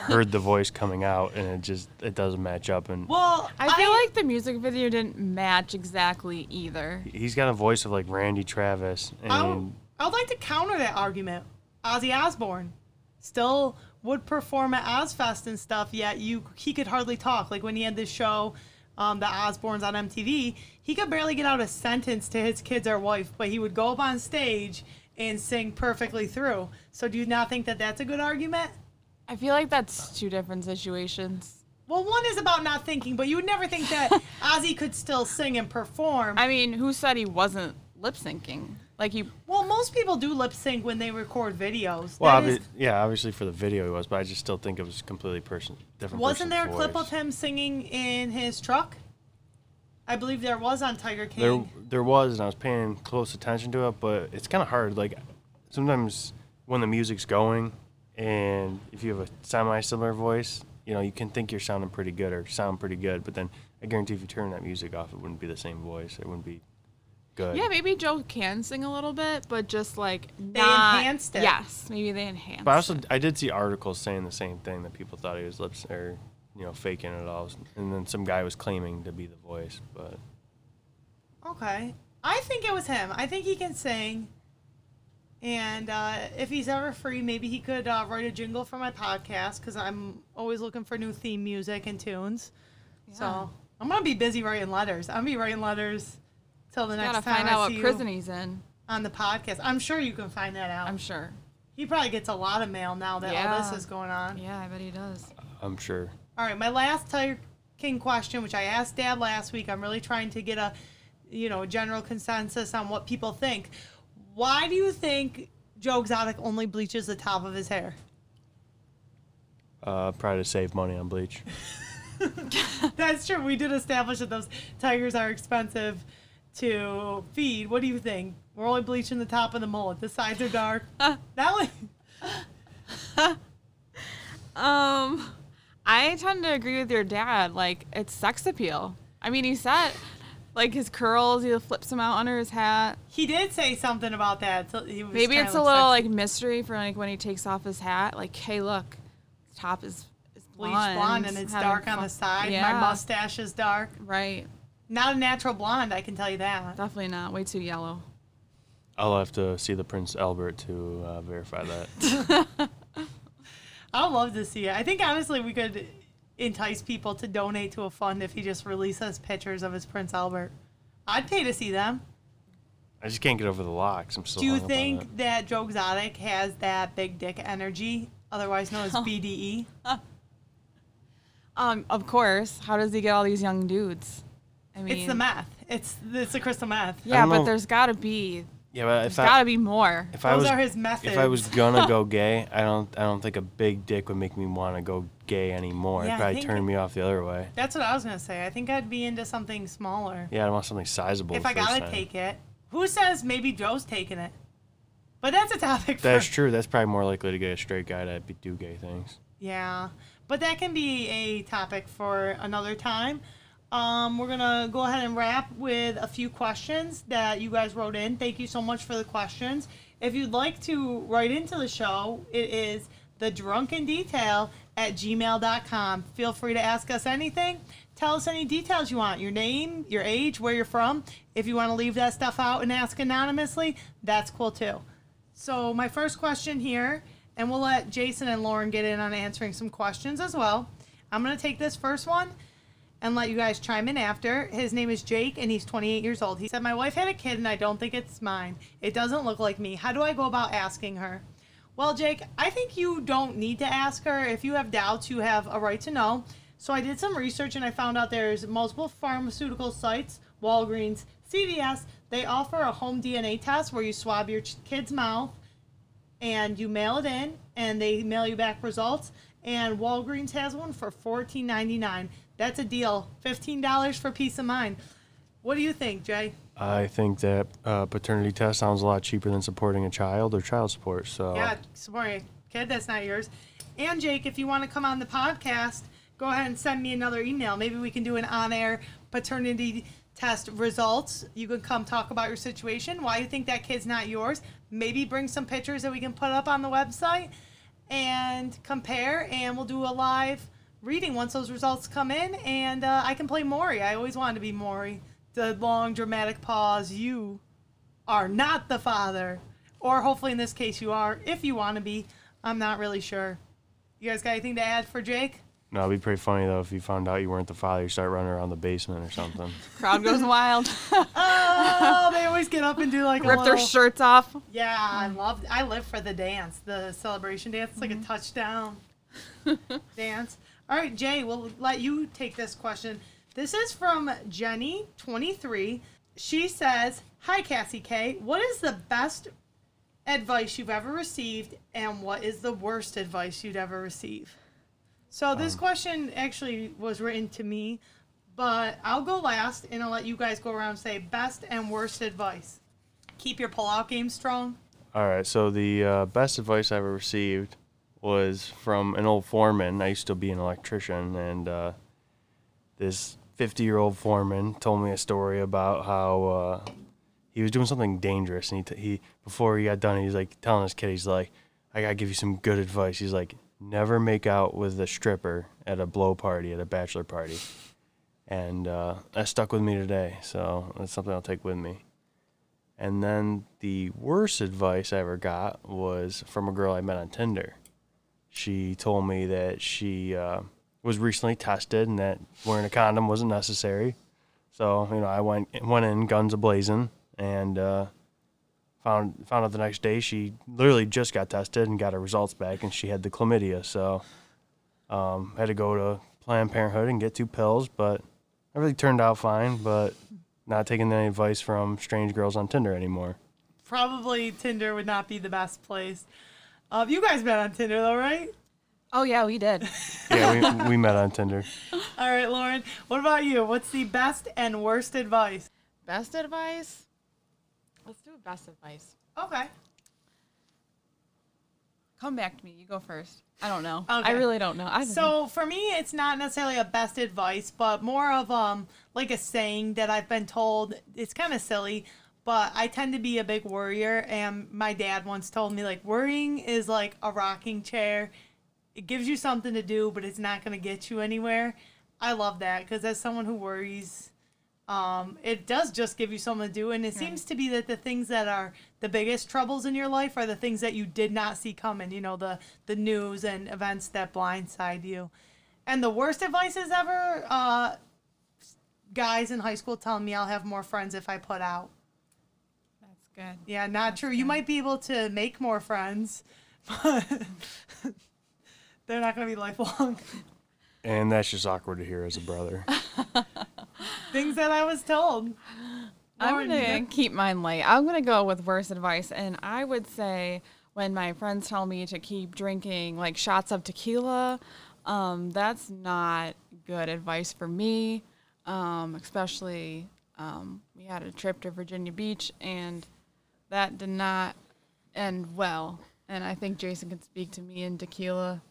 heard the voice coming out, and it just it doesn't match up. And Well, I feel like the music video didn't match exactly either. he's got a voice of like Randy Travis, and I would, I would like to counter that argument. Ozzy Osbourne still would perform at Ozzfest and stuff, yet you he could hardly talk. Like when he had this show, um, the Osbournes on MTV, he could barely get out a sentence to his kids or wife, but he would go up on stage and sing perfectly through. So do you not think that that's a good argument? I feel like that's two different situations. Well, one is about not thinking, but you would never think that Ozzy could still sing and perform. I mean, who said he wasn't lip syncing? Like he well, most people do lip sync when they record videos. well, That is- obvi- yeah, obviously for the video he was, but I just still think it was completely person different. Wasn't there a person's clip of him singing in his truck? I believe there was on Tiger King. There, there was, and I was paying close attention to it, but it's kind of hard. Like sometimes when the music's going, and if you have a semi-similar voice, you know, you can think you're sounding pretty good or sound pretty good, but then I guarantee if you turn that music off, it wouldn't be the same voice. It wouldn't be good. Yeah, maybe Joe can sing a little bit, but just like They not, enhanced it. Yes, maybe they enhanced. It. But I also it. I did see articles saying the same thing that people thought he was lips or you know faking it all, and then some guy was claiming to be the voice, but Okay. I think it was him. I think he can sing. And uh, if he's ever free, maybe he could uh, write a jingle for my podcast because I'm always looking for new theme music and tunes. Yeah. So I'm going to be busy writing letters. I'm going to be writing letters till the next gotta time find I out see what prison he's in. on the podcast. I'm sure you can find that out. I'm sure. He probably gets a lot of mail now that all this is going on. Yeah, I bet he does. I'm sure. All right, my last Tiger King question, which I asked Dad last week, I'm really trying to get a, you know, general consensus on what people think. Why do you think Joe Exotic only bleaches the top of his hair? Uh, probably to save money on bleach. That's true. We did establish that those tigers are expensive to feed. What do you think? We're only bleaching the top of the mullet. The sides are dark. that one. Um, I tend to agree with your dad. Like, it's sex appeal. I mean, he said, like, his curls, he flips them out under his hat. He did say something about that. So he was Maybe it's a little, sexy. like, mystery for, like, when he takes off his hat. Like, hey, look, his top is, is bleach blonde. blonde and it's having dark on the side. Yeah, My mustache is dark. Right. Not a natural blonde, I can tell you that. Definitely not. Way too yellow. I'll have to see the Prince Albert to uh, verify that. I'd love to see it. I think honestly we could entice people to donate to a fund if he just releases pictures of his Prince Albert. I'd pay to see them. I just can't get over the locks. I'm still. Do you hung up on think that Joe Exotic has that big dick energy, otherwise known as E? BDE? Um, of course. How does he get all these young dudes? I mean, It's the math. It's it's the crystal math. Yeah, but know. there's got to be. Yeah, but There's I, gotta be more. if I Those was are his methods. if I was gonna go gay, I don't I don't think a big dick would make me want to go gay anymore. Yeah, It'd probably think turn it- me off the other way. That's what I was gonna say. I think I'd be into something smaller. Yeah, I want something sizable. if the I first gotta time. take it. Who says maybe Joe's taking it? But that's a topic for That's true. That's probably more likely to get a straight guy to be, do gay things. Yeah, but that can be a topic for another time. Um, we're gonna go ahead and wrap with a few questions that you guys wrote in. Thank you so much for the questions. If you'd like to write into the show, it is the drunken detail at gmail.com. Feel free to ask us anything. Tell us any details you want your name, your age, where you're from. If you want to leave that stuff out and ask anonymously, that's cool too. So, my first question here, and we'll let Jason and Lauren get in on answering some questions as well. I'm going to take this first one and let you guys chime in after. His name is Jake, and he's 28 years old. He said, My wife had a kid, and I don't think it's mine. It doesn't look like me. How do I go about asking her? Well, Jake, I think you don't need to ask her. If you have doubts, you have a right to know. So I did some research and I found out there's multiple pharmaceutical sites, Walgreens, CVS, they offer a home DNA test where you swab your kid's mouth and you mail it in and they mail you back results. And Walgreens has one for $14.99. That's a deal. $15 for peace of mind. What do you think, Jay? I think that uh, paternity test sounds a lot cheaper than supporting a child or child support. So Yeah, supporting a kid that's not yours. And Jake, if you want to come on the podcast, go ahead and send me another email. Maybe we can do an on-air paternity test results. You can come talk about your situation, why you think that kid's not yours. Maybe bring some pictures that we can put up on the website and compare. And we'll do a live reading once those results come in. And uh, I can play Maury. I always wanted to be Maury. The long dramatic pause. You are not the father. Or hopefully in this case you are, if you want to be. I'm not really sure. You guys got anything to add for Jake? No, it'd be pretty funny though if you found out you weren't the father. You start running around the basement or something. Crowd goes wild. Oh, they always get up and do like a Rip their shirts off. Yeah, I love. I live for the dance, the celebration dance. It's like Mm-hmm. a touchdown dance. All right, Jay, we'll let you take this question. This is from Jenny, 23. She says, "Hi, Cassie K. What is the best advice you've ever received, and what is the worst advice you'd ever receive?" So Um. this question actually was written to me, but I'll go last, and I'll let you guys go around and say best and worst advice. Keep your pull-out game strong. All right, so the uh, best advice I ever received was from an old foreman. I used to be an electrician, and uh, this 50 year old foreman told me a story about how uh, he was doing something dangerous. And he, t- he, before he got done, he's like telling his kid, he's like, I gotta give you some good advice. He's like, never make out with a stripper at a blow party, at a bachelor party. And uh, that stuck with me today, so that's something I'll take with me. And then the worst advice I ever got was from a girl I met on Tinder. She told me that she uh, was recently tested and that wearing a condom wasn't necessary. So you know, I went went in guns a blazing and uh, found found out the next day she literally just got tested and got her results back and she had the chlamydia. So um, had to go to Planned Parenthood and get two pills, but everything turned out fine. But not taking any advice from strange girls on Tinder anymore. Probably Tinder would not be the best place. Uh, you guys met on Tinder though, right? Oh yeah, we did. Yeah, we, we met on Tinder. All right, Lauren. What about you? What's the best and worst advice? Best advice? Let's do best advice. Okay. Come back to me. You go first. I don't know. I really don't know. I So for me, it's not necessarily a best advice, but more of um like a saying that I've been told. It's kind of silly, but I tend to be a big worrier, and my dad once told me like worrying is like a rocking chair. It gives you something to do, but it's not going to get you anywhere. I love that because as someone who worries, um, it does just give you something to do, and it seems to be that the things that are the biggest troubles in your life are the things that you did not see coming. You know, the the news and events that blindside you. And the worst advice is ever, uh, guys in high school telling me I'll have more friends if I put out. That's good. Yeah, not true. You might be able to make more friends, but they're not going to be lifelong. And that's just awkward to hear as a brother. Things that I was told. I'm gonna keep mine light. I'm gonna go with worse advice, and I would say when my friends tell me to keep drinking like shots of tequila, um, that's not good advice for me. Um, especially um, we had a trip to Virginia Beach, and that did not end well. And I think Jason can speak to me and tequila.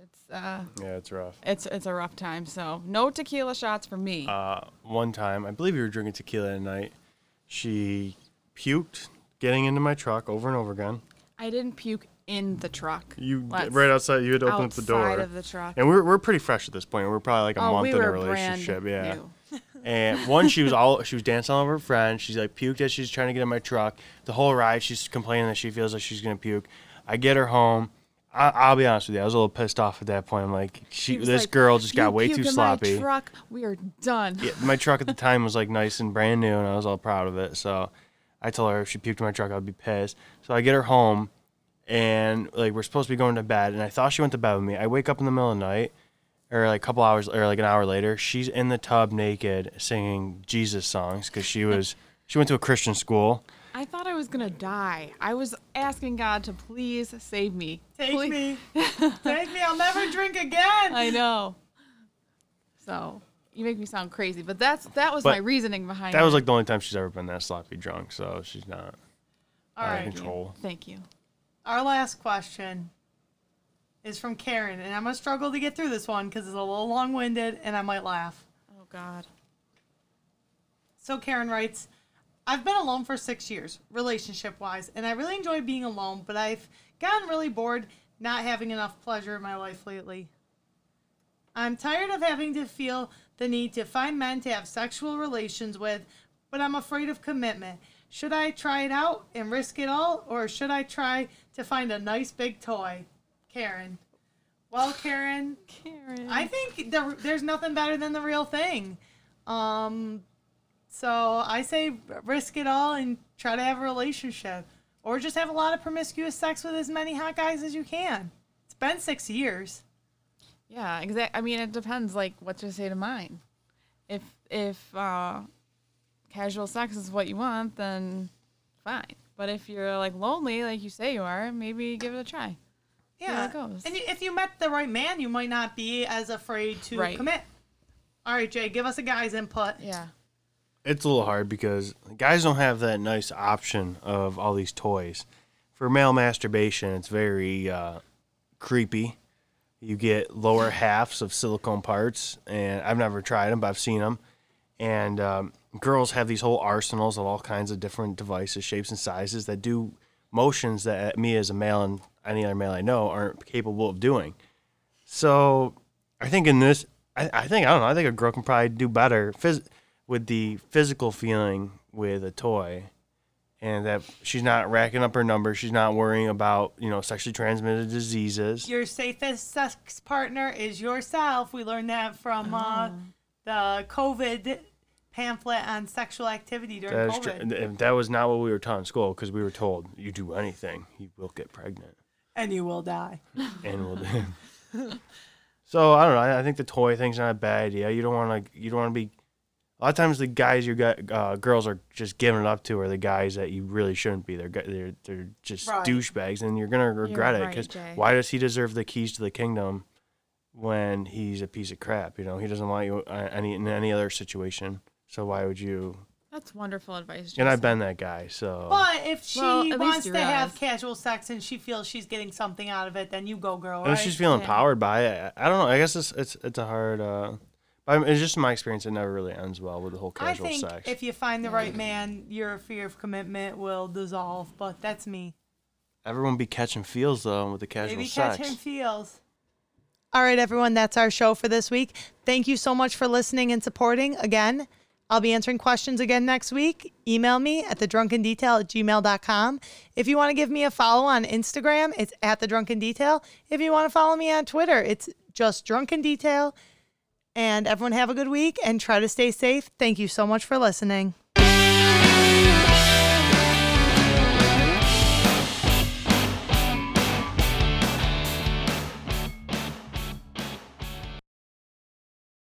It's uh, yeah, it's rough. it's it's a rough time. So no tequila shots for me. Uh, one time, I believe we were drinking tequila at night. She puked getting into my truck over and over again. I didn't puke in the truck. You Let's- right outside. You had to open up the door. outside of the truck. and we're, we're pretty fresh at this point. We're probably like a oh, month we in a relationship. Yeah. new. And one, she was all she was dancing all over her friend. She's like puked as she's trying to get in my truck. The whole ride, she's complaining that she feels like she's gonna puke. I get her home. I, I'll be honest with you, I was a little pissed off at that point. I'm like, she, He was this like, girl just got way too in sloppy. My truck, we are done. Yeah, my truck at the time was like nice and brand new, and I was all proud of it. So I told her if she puked in my truck, I'd be pissed. So I get her home, and like we're supposed to be going to bed, and I thought she went to bed with me. I wake up in the middle of the night, or like a couple hours, or like an hour later, she's in the tub naked singing Jesus songs because she was she went to a Christian school. I thought I was gonna die. I was asking God to please save me. Take Please- me. Take me. I'll never drink again. I know. So you make me sound crazy, but that's that was But my reasoning behind it. That was like the only time she's ever been that sloppy drunk. So she's not All out right. of control. Thank you. Our last question. Is from Karen, and I'm gonna struggle to get through this one because it's a little long-winded, and I might laugh. Oh God. So Karen writes, I've been alone for six years, relationship wise, and I really enjoy being alone, but I've gotten really bored not having enough pleasure in my life lately. I'm tired of having to feel the need to find men to have sexual relations with, but I'm afraid of commitment. Should I try it out and risk it all, or should I try to find a nice big toy? Karen. Well, Karen, Karen. I think the, there's nothing better than the real thing. Um, so I say risk it all and try to have a relationship, or just have a lot of promiscuous sex with as many hot guys as you can. It's been six years. Yeah, exact. I mean, it depends. Like, what to say to mine. If if uh, casual sex is what you want, then fine. But if you're like lonely, like you say you are, maybe give it a try. How Yeah, it goes. and if you met the right man, you might not be as afraid to Right. commit. All right, Jay, give us a guy's input. Yeah. it's a little hard because guys don't have that nice option of all these toys. For male masturbation, it's very uh, creepy. You get lower halves of silicone parts, and I've never tried them, but I've seen them. And um, girls have these whole arsenals of all kinds of different devices, shapes, and sizes that do motions that me as a male and any other male I know aren't capable of doing. So I think in this, I, I think I don't know. I think a girl can probably do better phys- with the physical feeling with a toy, and that she's not racking up her numbers. She's not worrying about you know sexually transmitted diseases. Your safest sex partner is yourself. We learned that from uh, the COVID pamphlet on sexual activity during That is COVID. true. And That was not what we were taught in school because we were told you do anything, you will get pregnant, And you will die. and will. die. so I don't know. I, I think the toy thing's not a bad idea. You don't want to. You don't want to be. A lot of times the guys you got, uh, girls are just giving it up to are the guys that you really shouldn't be. They're they're they're just Right. douchebags, and you're gonna regret it right, because Jay. why does he deserve the keys to the kingdom when he's a piece of crap? You know, he doesn't want you uh, any in any other situation. So why would you? That's wonderful advice. And I've been that guy, so But if she Well, wants you to have realize. casual sex and she feels she's getting something out of it, then you go, girl. and Right? if she's feeling Yeah. empowered by it, I I don't know. I guess it's it's it's a hard. Uh, but it's just my experience. It never really ends well with the whole I casual think sex. if you find the right man, your fear of commitment will dissolve. But that's me. Everyone be catching feels though with the casual Maybe sex. catch him feels. All right, everyone, that's our show for this week. Thank you so much for listening and supporting. Again, I'll be answering questions again next week. Email me at thedrunkendetail at gmail.com. If you want to give me a follow on Instagram, it's at the drunken detail. If you want to follow me on Twitter, it's just drunken detail. And everyone have a good week and try to stay safe. Thank you so much for listening.